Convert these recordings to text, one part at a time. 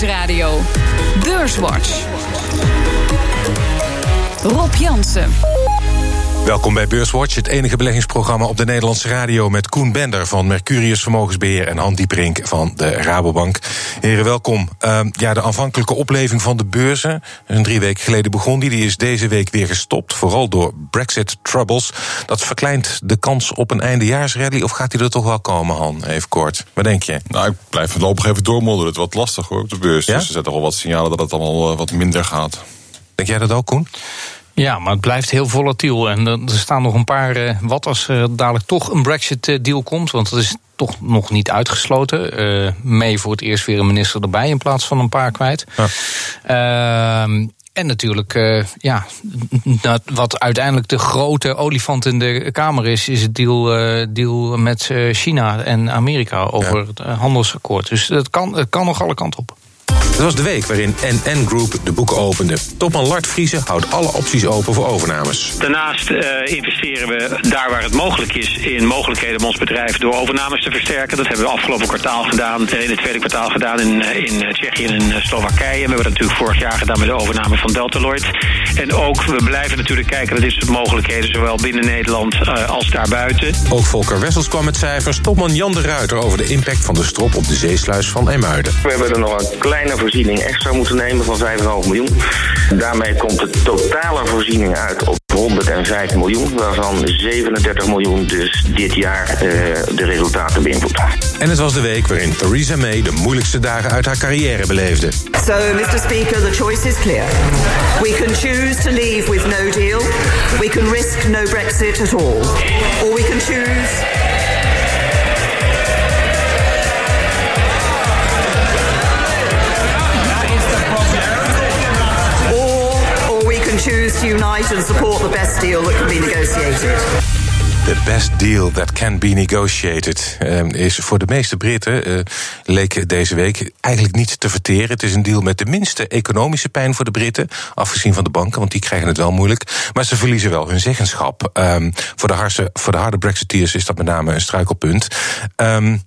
Nieuwsradio. Beurswatch. Rob Jansen. Welkom bij Beurswatch, het enige beleggingsprogramma op de Nederlandse radio met Koen Bender van Mercurius Vermogensbeheer en Han Dieperink van de Rabobank. Heren, welkom. Uh, ja, de aanvankelijke opleving van de beurzen, een drie weken geleden begon die, die is deze week weer gestopt, vooral door Brexit troubles. Dat verkleint de kans op een eindejaarsrally, of gaat die er toch wel komen, Han? Even kort. Wat denk je? Nou, ik blijf voorlopig even doormodderen. Het wat lastig hoor op de beurs. Ja? Dus er zijn toch wel wat signalen dat het allemaal wat minder gaat. Denk jij dat ook, Koen? Ja, maar het blijft heel volatiel. En er staan nog een paar. Uh, wat als er dadelijk toch een Brexit-deal komt? Want dat is toch nog niet uitgesloten. Uh, mee voor het eerst weer een minister erbij in plaats van een paar kwijt. Ja. Uh, en natuurlijk, uh, ja, dat wat uiteindelijk de grote olifant in de Kamer is, is het deal, uh, deal met China en Amerika over ja. het handelsakkoord. Dus het kan, het kan nog alle kanten op. Het was de week waarin NN Group de boeken opende. Topman Lart Vriezen houdt alle opties open voor overnames. Daarnaast uh, investeren we daar waar het mogelijk is in mogelijkheden om ons bedrijf door overnames te versterken. Dat hebben we afgelopen kwartaal gedaan, in het tweede kwartaal gedaan in, in Tsjechië en in Slowakije. We hebben dat natuurlijk vorig jaar gedaan met de overname van Deltaloid. En ook, we blijven natuurlijk kijken naar dit soort mogelijkheden, zowel binnen Nederland uh, als daarbuiten. Ook Volker Wessels kwam met cijfers. Topman Jan de Ruiter over de impact van de strop op de zeesluis van Emuiden. We hebben er nog een kleine voorziening extra moeten nemen van 5,5 miljoen. Daarmee komt de totale voorziening uit op 105 miljoen, waarvan 37 miljoen dus dit jaar uh, de resultaten beïnvloedt. En het was de week waarin Theresa May de moeilijkste dagen uit haar carrière beleefde. So, Mr. Speaker, the choice is clear. We can choose to leave with no deal. We can risk no Brexit at all. Or we can choose choose to unite and support the best deal that can be negotiated. The best deal that can be negotiated uh, is voor de meeste Britten, uh, leek deze week, eigenlijk niet te verteren. Het is een deal met de minste economische pijn voor de Britten, afgezien van de banken, want die krijgen het wel moeilijk. Maar ze verliezen wel hun zeggenschap. Um, voor, de harde, voor de harde Brexiteers is dat met name een struikelpunt. Um,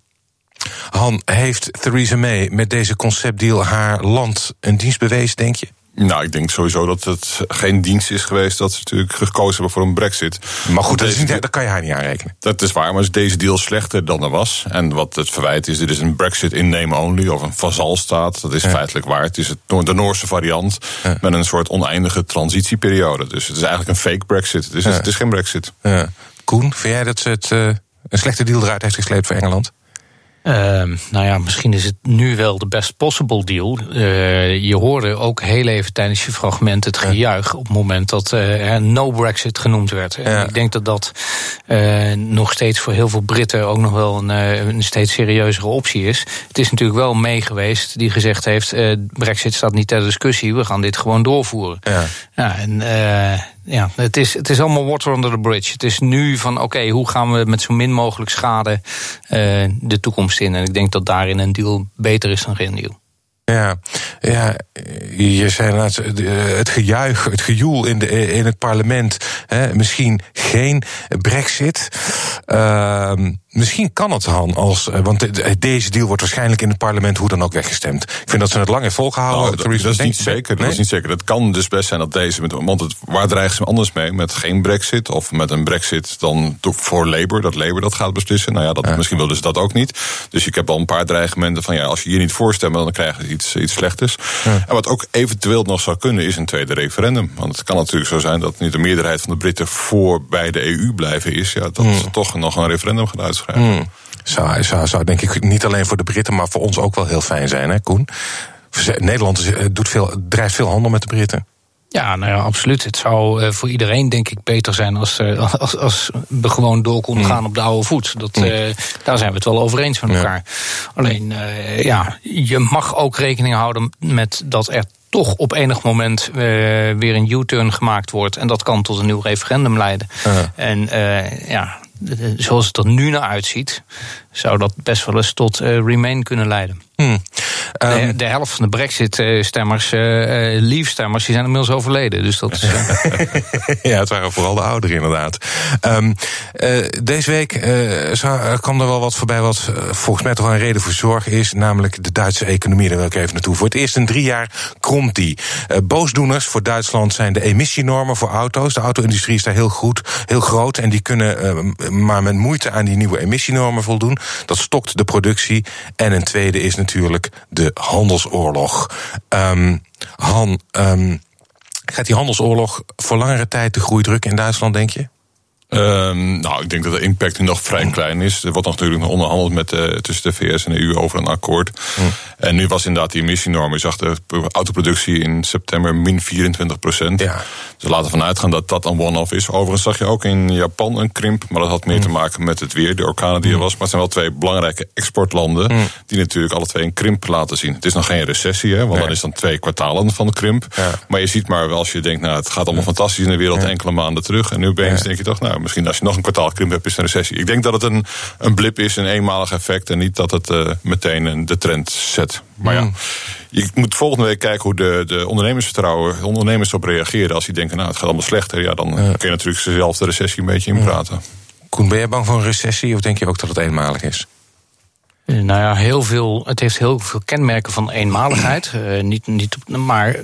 Han, heeft Theresa May met deze conceptdeal haar land een dienst bewezen, denk je? Nou, ik denk sowieso dat het geen dienst is geweest dat ze natuurlijk gekozen hebben voor een brexit. Maar goed, dat, is niet, dat kan je haar niet aanrekenen. Dat is waar, maar is deze deal slechter dan er was. En wat het verwijt is, dit is een brexit in name only of een vazalstaat. Dat is ja. feitelijk waar. Het is het, de Noorse variant ja. met een soort oneindige transitieperiode. Dus het is eigenlijk een fake brexit. Dus het is geen brexit. Koen, vind jij dat ze het, uh, een slechte deal eruit heeft gesleept voor Engeland? Uh, nou ja, misschien is het nu wel de best possible deal. Uh, je hoorde ook heel even tijdens je fragment het gejuich op het moment dat uh, no Brexit genoemd werd. Ja. En ik denk dat dat nog steeds voor heel veel Britten ook nog wel een, een, steeds serieuzere optie is. Het is natuurlijk wel mee geweest die gezegd heeft: Brexit staat niet ter discussie, we gaan dit gewoon doorvoeren. Ja. ja en ja, het is, het is allemaal water under the bridge. Het is nu van oké, hoe gaan we met zo min mogelijk schade uh, de toekomst in? En ik denk dat daarin een deal beter is dan geen deal. Ja, ja, je zei net het gejuich, het gejoel in, de, in het parlement. Hè, misschien geen brexit. Uh, Misschien kan het, Han, als, eh, want deze deal wordt waarschijnlijk in het parlement hoe dan ook weggestemd. Ik vind dat ze het lang heeft volgehouden. Nou, dat, dat, is niet zeker, dat is niet zeker. Het kan dus best zijn dat deze, want het, waar dreigen ze anders mee? Met geen brexit of met een brexit dan voor Labour, dat Labour dat gaat beslissen. Nou ja, dat, ja. misschien wilden ze dat ook niet. Dus ik heb al een paar dreigementen van ja, als je hier niet voorstemt, dan krijgen ze iets, iets slechters. Ja. En wat ook eventueel nog zou kunnen, is een tweede referendum. Want het kan natuurlijk zo zijn dat niet de meerderheid van de Britten voor bij de EU blijven is. Ja, dat hmm. ze toch nog een referendum gaat uitschrijven. Hmm. Zou, zou, zou denk ik niet alleen voor de Britten, maar voor ons ook wel heel fijn zijn, hè, Koen? Nederland eh, doet veel, drijft veel handel met de Britten. Ja, nou ja, absoluut. Het zou uh, voor iedereen denk ik beter zijn als, uh, als, als we gewoon door konden gaan op de oude voet. Dat, uh, daar zijn we het wel over eens met elkaar. Alleen, ja, je mag ook rekening houden met dat er toch op enig moment weer een U-turn gemaakt wordt. En dat kan tot een nieuw referendum leiden. En ja, zoals het er nu naar uitziet, zou dat best wel eens tot uh, Remain kunnen leiden. Hmm. de, de, helft van de Brexit-stemmers, uh, Leave-stemmers, die zijn inmiddels overleden. Dus dat is, ja, het waren vooral de ouderen inderdaad. Um, deze week kwam er wel wat voorbij wat volgens mij toch een reden voor zorg is. Namelijk de Duitse economie. Daar wil ik even naartoe. Voor het eerst in drie jaar kromt die. boosdoeners voor Duitsland zijn de emissienormen voor auto's. De auto-industrie is daar heel goed, heel groot. En die kunnen maar met moeite aan die nieuwe emissienormen voldoen. Dat stokt de productie. En een tweede is natuurlijk de handelsoorlog. Um, Han, um, gaat die handelsoorlog voor langere tijd de groei drukken in Duitsland, denk je? Um, nou, ik denk dat de impact nu nog vrij klein is. Er wordt natuurlijk nog onderhandeld met, uh, tussen de VS en de EU over een akkoord. Mm. En nu was inderdaad die emissienorm. Je zag de autoproductie in september min 24 procent. Ja. Dus laten we vanuit gaan dat dat een one-off is. Overigens zag je ook in Japan een krimp. Maar dat had meer te mm. maken met het weer, de orkanen die er was. Maar het zijn wel twee belangrijke exportlanden. Mm. Die natuurlijk alle twee een krimp laten zien. Het is nog geen recessie, hè, want dan is dan twee kwartalen van de krimp. Ja. Maar je ziet maar wel als je denkt, nou, het gaat allemaal fantastisch in de wereld enkele maanden terug. En nu opeens denk je toch, nou, misschien als je nog een kwartaal krimp hebt, is het een recessie. Ik denk dat het een, een blip is, een eenmalig effect. En niet dat het uh, meteen de trend zet. Maar ja, je moet volgende week kijken hoe de, de ondernemersvertrouwen, de ondernemers erop reageren. Als die denken, nou, het gaat allemaal slechter. Ja, dan kun je natuurlijk dezelfde recessie een beetje inpraten. Koen, ben je bang voor een recessie of denk je ook dat het eenmalig is? Eh, nou ja, heel veel, het heeft heel veel kenmerken van eenmaligheid. Uh, niet, niet, maar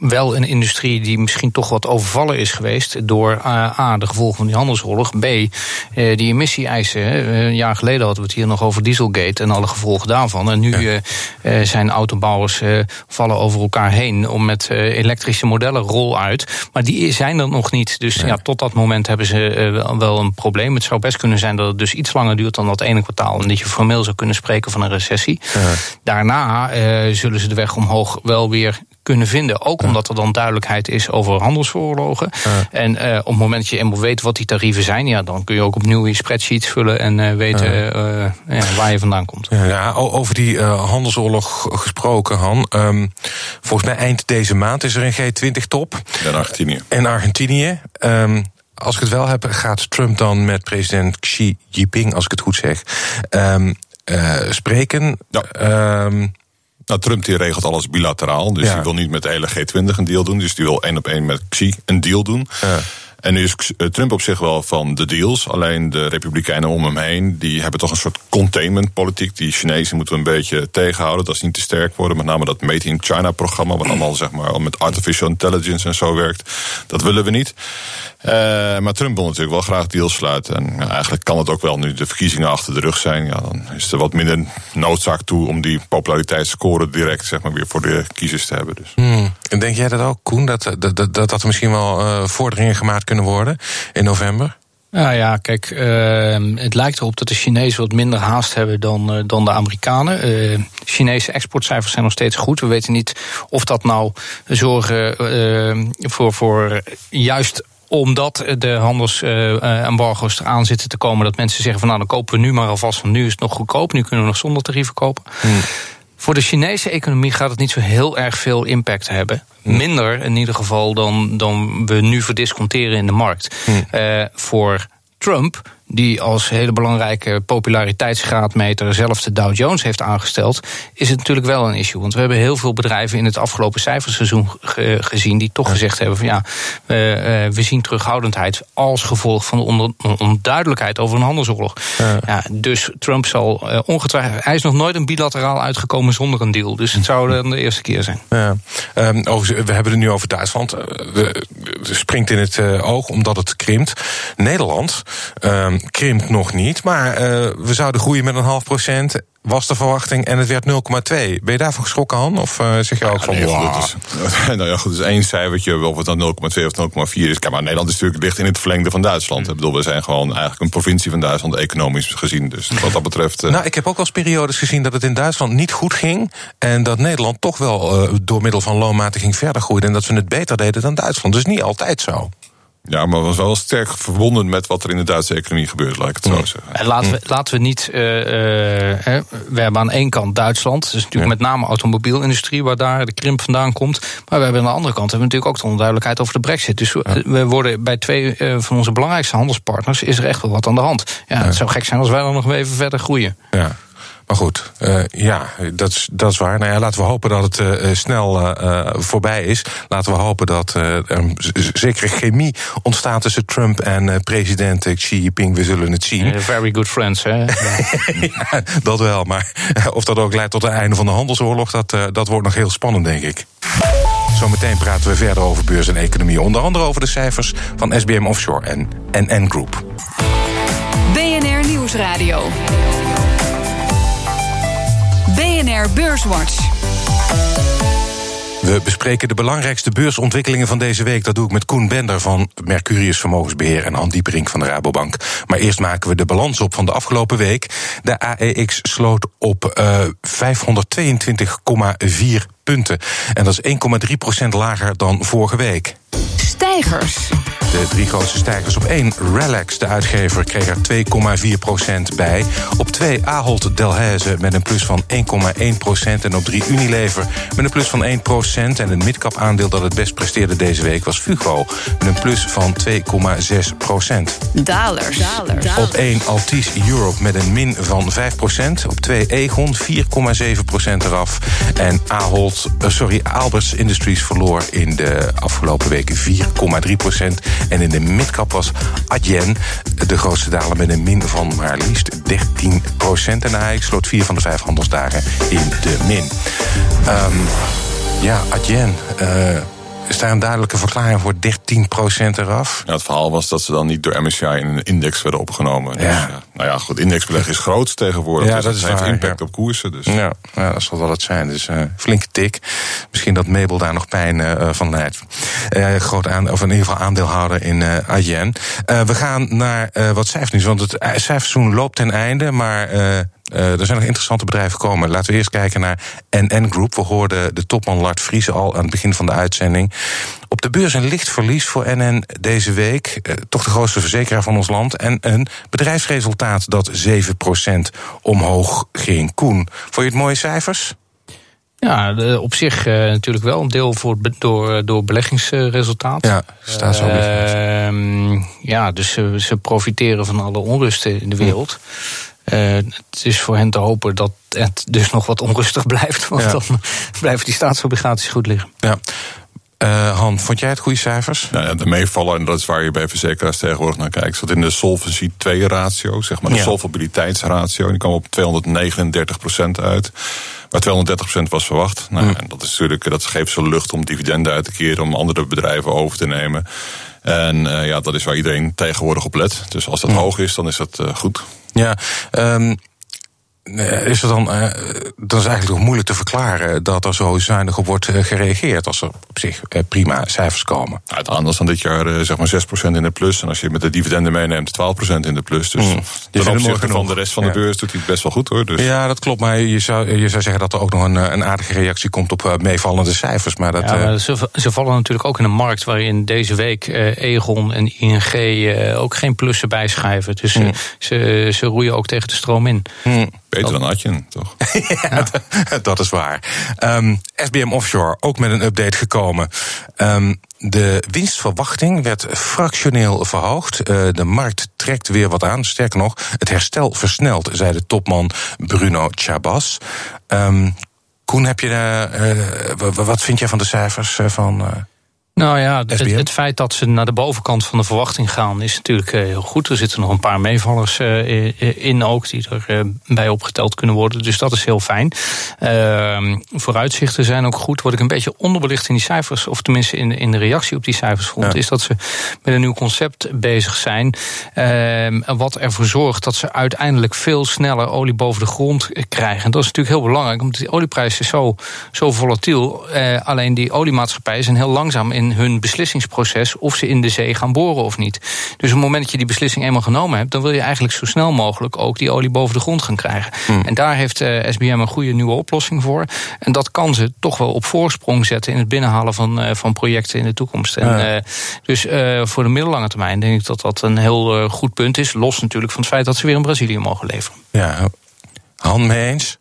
wel een industrie die misschien toch wat overvallen is geweest door uh, A, de gevolgen van die handelsoorlog. B, uh, die emissie-eisen. een jaar geleden hadden we het hier nog over Dieselgate en alle gevolgen daarvan. En nu zijn autobouwers vallen over elkaar heen om met elektrische modellen rol uit. Maar die zijn er nog niet. Dus ja, tot dat moment hebben ze wel een probleem. Het zou best kunnen zijn dat het dus iets langer duurt dan dat ene kwartaal. En dat je formeel zou kunnen kunnen spreken van een recessie. Daarna uh, zullen ze de weg omhoog wel weer kunnen vinden. Ook omdat er dan duidelijkheid is over handelsoorlogen. En uh, op het moment dat je eenmaal weet wat die tarieven zijn, ja, dan kun je ook opnieuw je spreadsheets vullen en uh, weten ja, waar je vandaan komt. Ja, over die handelsoorlog gesproken, Han. Um, volgens mij eind deze maand is er een G20-top. In Argentinië. In Argentinië. Um, als ik het wel heb, gaat Trump dan met president Xi Jinping, als ik het goed zeg, um, uh, spreken. Ja. Um, nou, Trump die regelt alles bilateraal. Dus ja. die wil niet met de hele G20 een deal doen. Dus die wil één op één met Xi een deal doen. Ja. En nu is eh, Trump op zich wel van de deals. Alleen de Republikeinen om hem heen, die hebben toch een soort containmentpolitiek. Die Chinezen moeten we een beetje tegenhouden. Dat is niet te sterk worden. Met name dat Made in China-programma, wat allemaal zeg maar, met artificial intelligence en zo werkt. Dat willen we niet. Uh, maar Trump wil natuurlijk wel graag deals sluiten. En ja, eigenlijk kan het ook wel nu de verkiezingen achter de rug zijn. Ja, dan is er wat minder noodzaak toe om die populariteitsscore direct zeg maar, weer voor de kiezers te hebben. Dus. Hmm. En denk jij dat ook, Koen? Dat, dat, dat, dat er misschien wel uh, vorderingen gemaakt kunnen worden in november? Nou ja, kijk, uh, het lijkt erop dat de Chinezen wat minder haast hebben dan, uh, dan de Amerikanen. Uh, Chinese exportcijfers zijn nog steeds goed. We weten niet of dat nou zorgen voor, voor juist omdat de handelsembargo's eraan zitten te komen, dat mensen zeggen van nou dan kopen we nu maar alvast, van nu is het nog goedkoop, nu kunnen we nog zonder tarieven kopen. Hmm. Voor de Chinese economie gaat het niet zo heel erg veel impact hebben. Hmm. Minder in ieder geval dan, dan we nu verdisconteren in de markt. Hmm. Uh, voor Trump die als hele belangrijke populariteitsgraadmeter zelf de Dow Jones heeft aangesteld, is het natuurlijk wel een issue. Want we hebben heel veel bedrijven in het afgelopen cijferseizoen gezien die toch gezegd hebben van ja, we, eh, we zien terughoudendheid als gevolg van de onduidelijkheid over een handelsoorlog. Ja. ja dus Trump zal uh, ongetwijfeld, hij is nog nooit een bilateraal uitgekomen zonder een deal. Dus het zou dan de eerste keer zijn. Ja. Um, over, we hebben het nu over Duitsland. Het springt in het uh, oog omdat het krimpt. Nederland. Um, krimpt nog niet, maar uh, we zouden groeien met een half procent. Was de verwachting en het werd 0,2. Ben je daarvan geschrokken, Han? Of uh, zeg je ook van, nee, wow. is, nou ja, goed, dus één cijfertje, of het dan 0,2 of 0,4 is. Kijk, maar Nederland is natuurlijk licht in het verlengde van Duitsland. Ik bedoel, we zijn gewoon eigenlijk een provincie van Duitsland, economisch gezien. Dus wat dat betreft... Uh... Nou, ik heb ook wel eens periodes gezien dat het in Duitsland niet goed ging. En dat Nederland toch wel uh, door middel van loonmatiging verder groeide. En dat we het beter deden dan Duitsland. Dus niet altijd zo. Ja, maar was wel sterk verbonden met wat er in de Duitse economie gebeurt, laat ik het zo zeggen. En laten we, laten we niet. Uh, uh, we hebben aan één kant Duitsland, dus natuurlijk met name automobielindustrie, waar daar de krimp vandaan komt. Maar we hebben aan de andere kant hebben we natuurlijk ook de onduidelijkheid over de brexit. Dus we worden bij twee uh, van onze belangrijkste handelspartners is er echt wel wat aan de hand. Ja, het zou gek zijn als wij dan nog even verder groeien. Ja. Maar goed, uh, ja, dat is, dat is waar. Nou ja, laten we hopen dat het uh, snel uh, voorbij is. Laten we hopen dat er een zekere chemie ontstaat tussen Trump en president Xi Jinping. We zullen het zien. very good friends, hè? ja, dat wel. Maar of dat ook leidt tot het einde van de handelsoorlog, dat, dat wordt nog heel spannend, denk ik. Zometeen praten we verder over beurs en economie. Onder andere over de cijfers van SBM Offshore en NN Group. BNR Nieuwsradio. Beurswatch. We bespreken de belangrijkste beursontwikkelingen van deze week. Dat doe ik met Koen Bender van Mercurius Vermogensbeheer en Han Dieperink van de Rabobank. Maar eerst maken we de balans op van de afgelopen week. De AEX sloot op uh, eh, 522,4 punten. En dat is 1,3% lager dan vorige week. Stijgers. De drie grootste stijgers op 1. Relax, de uitgever, kreeg er 2,4% bij. Op 2 Ahold Delhaize met een plus van 1,1% En op 3 Unilever met een plus van 1% En het midcap aandeel dat het best presteerde deze week was Fugo. Met een plus van 2,6% Dalers. Op 1 Altis Europe met een min van 5% Op 2 Egon 4,7% eraf. En Ahold, uh, sorry, Alberts Industries verloor in de afgelopen weken 4,3% En in de midcap was Adyen de grootste daler met een min van maar liefst 13% En hij sloot vier van de vijf handelsdagen in de min. Um, ja, Adyen. Uh, is daar een duidelijke verklaring voor 13% eraf? Ja, het verhaal was dat ze dan niet door MSCI in een index werden opgenomen. Dus, ja. nou ja, goed, indexbeleg is groot tegenwoordig. Ja, dus dat, is heeft impact op koersen. Dus. Ja, ja, dat zal wel het zijn. Dus uh, flinke tik. Misschien dat Mabel daar nog pijn uh, van leidt. Uh, groot aan, of in ieder geval aandeelhouder in uh, AGN. we gaan naar wat cijfers, want het cijferseizoen loopt ten einde, maar uh, er zijn nog interessante bedrijven gekomen. Laten we eerst kijken naar NN Group. We hoorden de topman Lart Vries al aan het begin van de uitzending. Op de beurs een licht verlies voor NN deze week. Uh, toch de grootste verzekeraar van ons land. En een bedrijfsresultaat dat 7% omhoog ging. Koen, vond je het mooie cijfers? Ja, op zich uh, natuurlijk wel een deel voor, door, door beleggingsresultaat. Ja, staat zo. Uh, ja, dus ze, ze profiteren van alle onrusten in de wereld. Uh, het is voor hen te hopen dat het dus nog wat onrustig blijft. Want dan blijven die staatsobligaties goed liggen. Ja. Uh, Han, vond jij het goede cijfers? Nou ja, de meevallen, en dat is waar je bij verzekeraars tegenwoordig naar kijkt, zat in de Solvency 2 ratio, zeg maar de ja. solvabiliteitsratio. Die kwam op 239% uit. Waar 230% was verwacht. Nou, en dat is natuurlijk, dat geeft ze lucht om dividenden uit te keren, om andere bedrijven over te nemen. En uh, ja, dat is waar iedereen tegenwoordig op let. Dus als dat hoog is, dan is dat uh, goed. Ja, um, is het dan, uh, dat is eigenlijk nog moeilijk te verklaren dat er zo zuinig op wordt gereageerd als er op zich uh, prima cijfers komen. Nou, het aandeel van dit jaar uh, zeg maar 6% in de plus. En als je met de dividenden meeneemt, 12% in de plus. Dus mm. ten opzichte van de rest van de beurs doet hij het best wel goed hoor. Dus. Ja, dat klopt. Maar je zou, je zou zeggen dat er ook nog een, een aardige reactie komt op meevallende cijfers. Maar dat, ja, maar ze, ze, vallen natuurlijk ook in een markt waarin deze week Egon en ING ook geen plussen bijschrijven. Dus mm. ze, ze roeien ook tegen de stroom in. Mm. Beter dan Atjen, toch? ja, dat is waar. Um, ehm, SBM Offshore, ook met een update gekomen. Um, de winstverwachting werd fractioneel verhoogd. Uh, de markt trekt weer wat aan. Sterker nog, het herstel versnelt, zei de topman Bruno Chabas. Um, Koen, heb je, uh, wat vind jij van de cijfers van... Nou ja, het, het, feit dat ze naar de bovenkant van de verwachting gaan is natuurlijk eh, heel goed. Er zitten nog een paar meevallers uh, in ook die erbij bij opgeteld kunnen worden. Dus dat is heel fijn. Uh, vooruitzichten zijn ook goed. Wat ik een beetje onderbelicht in die cijfers, of tenminste in, in de reactie op die cijfers vond, is dat ze met een nieuw concept bezig zijn. Ehm, wat ervoor zorgt dat ze uiteindelijk veel sneller olie boven de grond krijgen. dat is natuurlijk heel belangrijk, omdat die olieprijs is zo, zo volatiel. alleen die oliemaatschappijen zijn heel langzaam in hun beslissingsproces of ze in de zee gaan boren of niet. Dus op het moment dat je die beslissing eenmaal genomen hebt, dan wil je eigenlijk zo snel mogelijk ook die olie boven de grond gaan krijgen. Hmm. En daar heeft uh, eh, SBM een goede nieuwe oplossing voor. En dat kan ze toch wel op voorsprong zetten in het binnenhalen van, uh, van projecten in de toekomst. En, uh, dus voor de middellange termijn denk ik dat dat een heel goed punt is. Los natuurlijk van het feit dat ze weer in Brazilië mogen leveren. Ja, Han mee eens?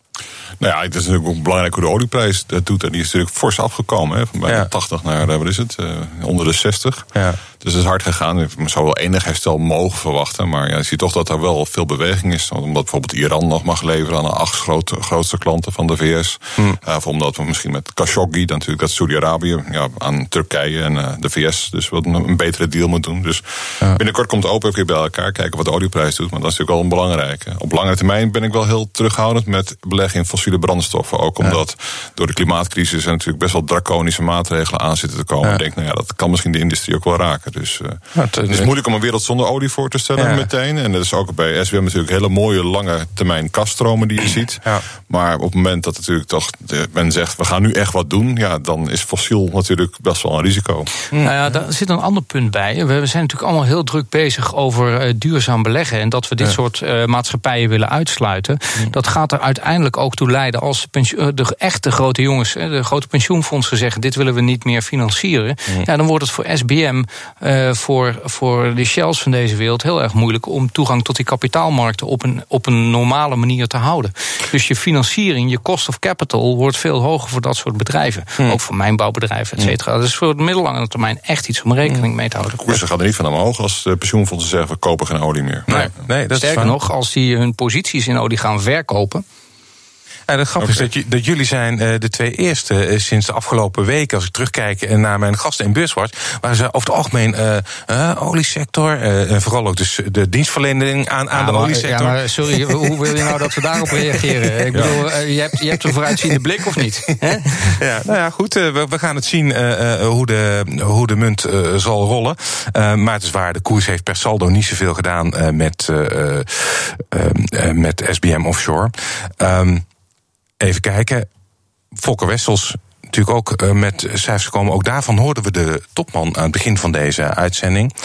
Nou ja, het is natuurlijk ook belangrijk hoe de olieprijs dat doet. En die is natuurlijk fors afgekomen. Hè, van bijna ja. 80 naar, wat is het, uh, onder de 60. Ja. Dus het is hard gegaan. Ik zou wel enig herstel mogen verwachten. Maar ja, je ziet toch dat er wel veel beweging is. Omdat bijvoorbeeld Iran nog mag leveren aan de acht grote, grootste klanten van de VS. Hmm. Uh, of omdat we misschien met Khashoggi, dan natuurlijk dat Saudi-Arabië, ja, aan Turkije en uh, de VS dus wat een, een, betere deal moet doen. Dus ja. binnenkort komt OPEC weer bij elkaar, kijken wat de olieprijs doet. Maar dat is natuurlijk wel een belangrijke. Op lange termijn ben ik wel heel terughoudend met beleggen in fossiele brandstoffen. Ook omdat door de klimaatcrisis er natuurlijk best wel draconische maatregelen aan zitten te komen. Ik denk, nou ja, dat kan misschien de industrie ook wel raken. Dus uh, het, is moeilijk om een wereld zonder olie voor te stellen meteen. En dat is ook bij SWM natuurlijk hele mooie lange termijn kaststromen die je ziet. Ja. Maar op het moment dat natuurlijk toch men zegt, we gaan nu echt wat doen, ja, dan is fossiel natuurlijk best wel een risico. Nou ja, daar zit een ander punt bij. We zijn natuurlijk allemaal heel druk bezig over uh, duurzaam beleggen en dat we dit soort uh, maatschappijen willen uitsluiten. Dat gaat er uiteindelijk ook toe leiden als de echte grote jongens, de grote pensioenfondsen zeggen, dit willen we niet meer financieren. Ja, dan wordt het voor SBM uh, voor, voor de shells van deze wereld heel erg moeilijk om toegang tot die kapitaalmarkten op een, op een normale manier te houden. Dus je financiering, je cost of capital, wordt veel hoger voor dat soort bedrijven. Hmm. Ook voor mijnbouwbedrijven, et cetera. Dat is voor de middellange termijn echt iets om rekening hmm. mee te houden. De koersen gaan er niet van omhoog als de pensioenfondsen zeggen we kopen geen olie meer. Nee, nee dat Sterker nog, als die hun posities in olie gaan verkopen ja, het grappige okay. is dat, dat, jullie zijn uh, de twee eerste uh, sinds de afgelopen weken, als ik terugkijk eh, naar mijn gasten in Beurswatch, waar ze over het algemeen uh, oliesector, en vooral ook dus de dienstverlening aan, aan ja, de maar, oliesector. Ja, maar sorry, hoe wil je nou dat we daarop reageren? Ik bedoel, je, hebt, je hebt een vooruitziende blik of niet? ja, nou ja, goed, we, we, gaan het zien hoe, de, hoe de munt zal rollen. maar het is waar, de koers heeft per saldo niet zoveel gedaan met, met SBM Offshore. Um, Even kijken. Volker Wessels natuurlijk ook uh, met cijfers gekomen. Ook daarvan hoorden we de topman aan het begin van deze uitzending.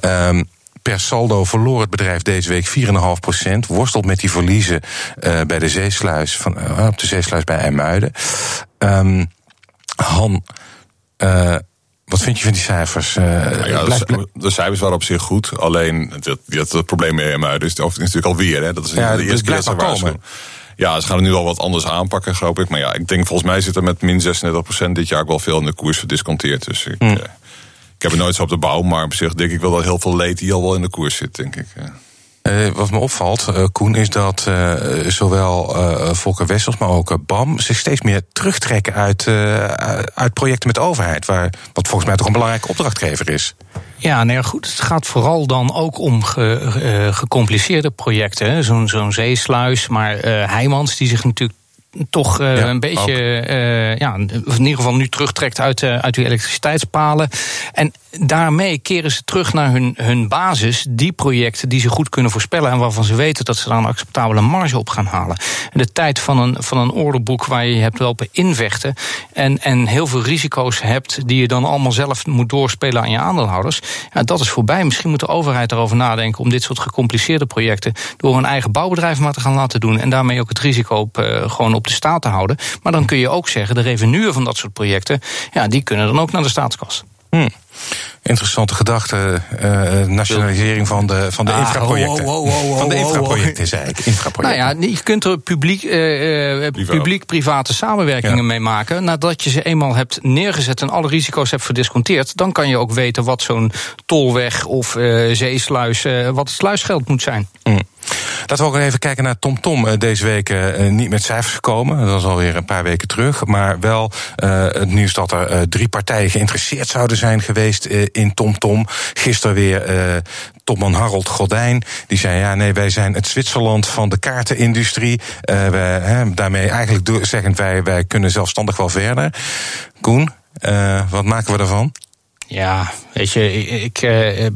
Um, per saldo verloor het bedrijf deze week 4,5 procent. Worstelt met die verliezen uh, bij de zeesluis van, uh, op de zeesluis bij IJmuiden. Um, Han, wat vind je van die cijfers? Ja, de, de, cijfers waren op zich goed. Alleen dat, dat het probleem met IJmuiden is, is natuurlijk alweer. Hè. Dat is ja, de eerste keer dat ze waarschuwen. Ja, ze gaan het nu al wat anders aanpakken, geloof ik. Maar ja, ik denk volgens mij zit er met min 36% dit jaar ook wel veel in de koers verdisconteerd. Dus ik, hm. eh, ik heb het nooit zo op de bouw, maar op zich denk ik wel dat heel veel leed die al wel in de koers zit, denk ik. Uh, wat me opvalt, uh, Koen, is dat uh, zowel Volker Wessels, maar ook BAM zich steeds meer terugtrekken uit, uit projecten met de overheid. Waar, wat volgens mij toch een belangrijke opdrachtgever is. Ja, nee, goed. Het gaat vooral dan ook om ge, gecompliceerde projecten. Zo'n zo'n zeesluis. Maar Heijmans, die zich natuurlijk toch uh, ja, een beetje, uh, ja, in ieder geval nu terugtrekt uit, uh, uit die elektriciteitspalen. En daarmee keren ze terug naar hun, hun basis, die projecten die ze goed kunnen voorspellen en waarvan ze weten dat ze daar een acceptabele marge op gaan halen. En de tijd van een, van een orderboek waar je hebt lopen invechten en, en heel veel risico's hebt die je dan allemaal zelf moet doorspelen aan je aandeelhouders, ja, dat is voorbij. Misschien moet de overheid erover nadenken om dit soort gecompliceerde projecten door een eigen bouwbedrijf maar te gaan laten doen en daarmee ook het risico op, uh, gewoon op de staat te houden. Maar dan kun je ook zeggen, de revenuen van dat soort projecten, ja, die kunnen dan ook naar de staatskas. Hmm. Interessante gedachte. Uh, nationalisering van de, van de ah, infraprojecten. van de infraprojecten, zei ik. Infraprojecten. Nou ja, je kunt er publiek, uh, publiek-private samenwerkingen ja. mee maken. Nadat je ze eenmaal hebt neergezet en alle risico's hebt verdisconteerd, dan kan je ook weten wat zo'n tolweg of uh, zeesluis, wat het sluisgeld moet zijn. Mm. Laten we ook even kijken naar TomTom. Tom. Deze week uh, niet met cijfers gekomen. Dat was alweer een paar weken terug. Maar wel het nieuws dat er drie partijen geïnteresseerd zouden zijn geweest in TomTom. Tom. Gisteren weer topman Harold Godijn. Die zei: Ja, nee, wij zijn het Zwitserland van de kaartenindustrie. wij, daarmee eigenlijk zeggen wij: wij kunnen zelfstandig wel verder. Koen, wat maken we ervan? Ja, weet je, ik,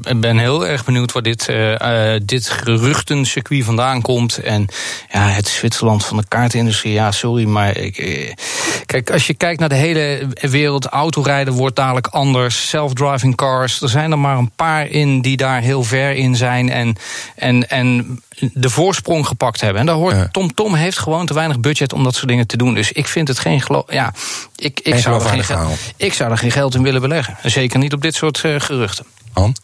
ik ben heel erg benieuwd waar dit, uh, dit geruchtencircuit vandaan komt. En ja, het Zwitserland van de kaartindustrie, ja, sorry, maar ik, kijk, als je kijkt naar de hele wereld, autorijden wordt dadelijk anders, self-driving cars, er zijn er maar een paar in die daar heel ver in zijn en, en, en de voorsprong gepakt hebben. En daar hoort Tom Tom heeft gewoon te weinig budget om dat soort dingen te doen. Dus ik vind het geen geloof. Ja, ik, ik, zou er geen geld, ik zou er geen geld in willen beleggen. Zeker niet op dit soort geruchten. Han?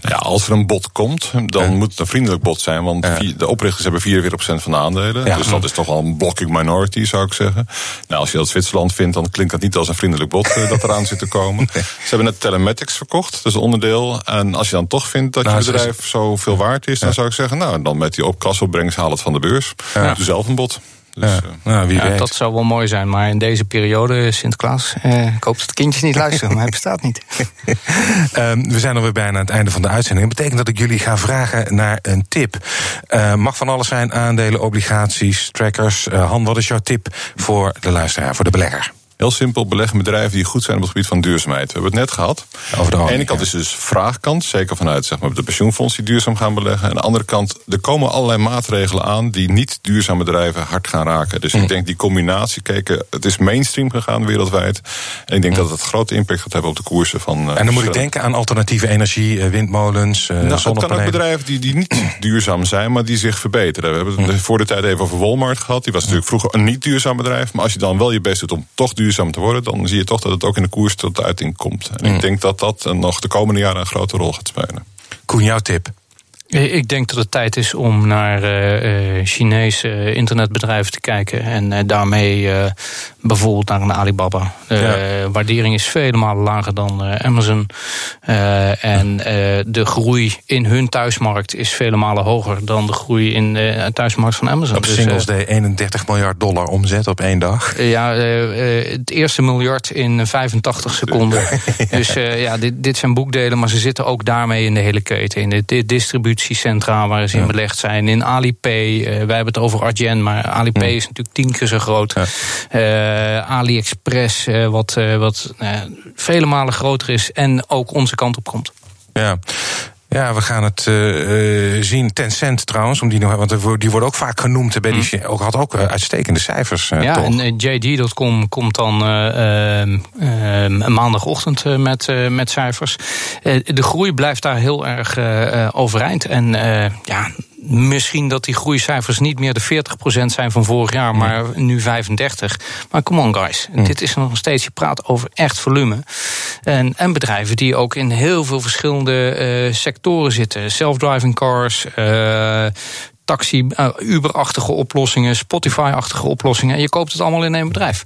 Nou ja, als er een bod komt, dan moet het een vriendelijk bod zijn. Want de oprichters hebben 44% van de aandelen. Dus dat is toch wel een blocking minority, zou ik zeggen. Nou, als je dat Zwitserland vindt, dan klinkt dat niet als een vriendelijk bod uh, dat eraan zit te komen. Ze hebben net telematics verkocht, dus onderdeel. En als je dan toch vindt dat nou, je bedrijf zoveel waard is, dan zou ik zeggen, nou, dan met die op kasopbrengst haal het van de beurs. Doe zelf een bod. Dus, ja, eh, nou, wie. Dat zou wel mooi zijn, maar in deze periode, Sinterklaas, eh, ik hoop dat de kindjes niet luisteren, maar hij bestaat niet. um, we zijn alweer bijna aan het einde van de uitzending. Dat betekent dat ik jullie ga vragen naar een tip. Uh, mag van alles zijn, aandelen, obligaties, trackers. Uh, Han, wat is jouw tip voor de luisteraar, voor de belegger? Heel simpel, beleggen bedrijven die goed zijn op het gebied van duurzaamheid. We hebben het net gehad. Over de, ene kant is dus vraagkant, zeker vanuit zeg maar, de pensioenfonds die duurzaam gaan beleggen. Aan de andere kant, er komen allerlei maatregelen aan die niet duurzame bedrijven hard gaan raken. Dus ik mm. denk die combinatie, kijk, het is mainstream gegaan wereldwijd. En ik denk mm. dat het grote impact gaat hebben op de koersen van. Uh, en dan moet ik denken aan alternatieve energie, eh, windmolens, uh, nou, Het kan ook bedrijven die, die niet duurzaam zijn, maar die zich verbeteren. We hebben het mm. voor de tijd even over Walmart gehad. Die was natuurlijk vroeger een niet duurzaam bedrijf. Maar als je dan wel je best doet om toch duurzaam duurzaam te worden, dan zie je toch dat het ook in de koers tot uiting komt. En ik mm. denk dat dat nog de komende jaren een grote rol gaat spelen. Koen, jouw tip? Ik denk dat het tijd is om naar uh, Chinese internetbedrijven te kijken. En uh, daarmee uh, bijvoorbeeld naar een Alibaba. De waardering is vele malen lager dan Amazon. en de groei in hun thuismarkt is vele malen hoger dan de groei in de thuismarkt van Amazon. Op dus, Singles Day 31 miljard dollar omzet op één dag. ja, het eerste miljard in 85 seconden. dus ja, dit, dit zijn boekdelen, maar ze zitten ook daarmee in de hele keten. In de distributie distributiecentra waar ze in belegd zijn. In Alipay, wij hebben het over Argen, maar Alipay is natuurlijk tien keer zo groot. Uh, AliExpress, uh, wat, wat vele malen groter is en ook onze kant op komt. Ja. Ja, we gaan het uh, zien. Tencent trouwens, om die want die worden ook vaak genoemd. Bij die, mm. ook, had ook uitstekende cijfers. Uh, ja, toch? en JD.com komt dan uh, maandagochtend met, met cijfers. de groei blijft daar heel erg overeind. En ja, misschien dat die groeicijfers niet meer de 40% zijn van vorig jaar, maar nu 35. Maar come on, guys. Dit is nog steeds, je praat over echt volume. En, en bedrijven die ook in heel veel verschillende uh, sectoren zitten. Self-driving cars, uh, taxi, uh, Uber-achtige oplossingen, Spotify-achtige oplossingen. En je koopt het allemaal in één bedrijf.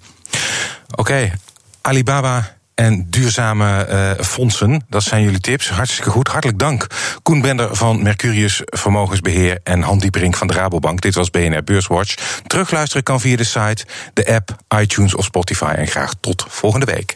Oké, okay. Alibaba en duurzame uh, fondsen. Dat zijn jullie tips. Hartstikke goed. Hartelijk dank. Koen Bender van Mercurius Vermogensbeheer en Han Dieperink van de Rabobank. Dit was BNR Beurswatch. Terugluisteren kan via de site, de app, iTunes of Spotify. En graag tot volgende week.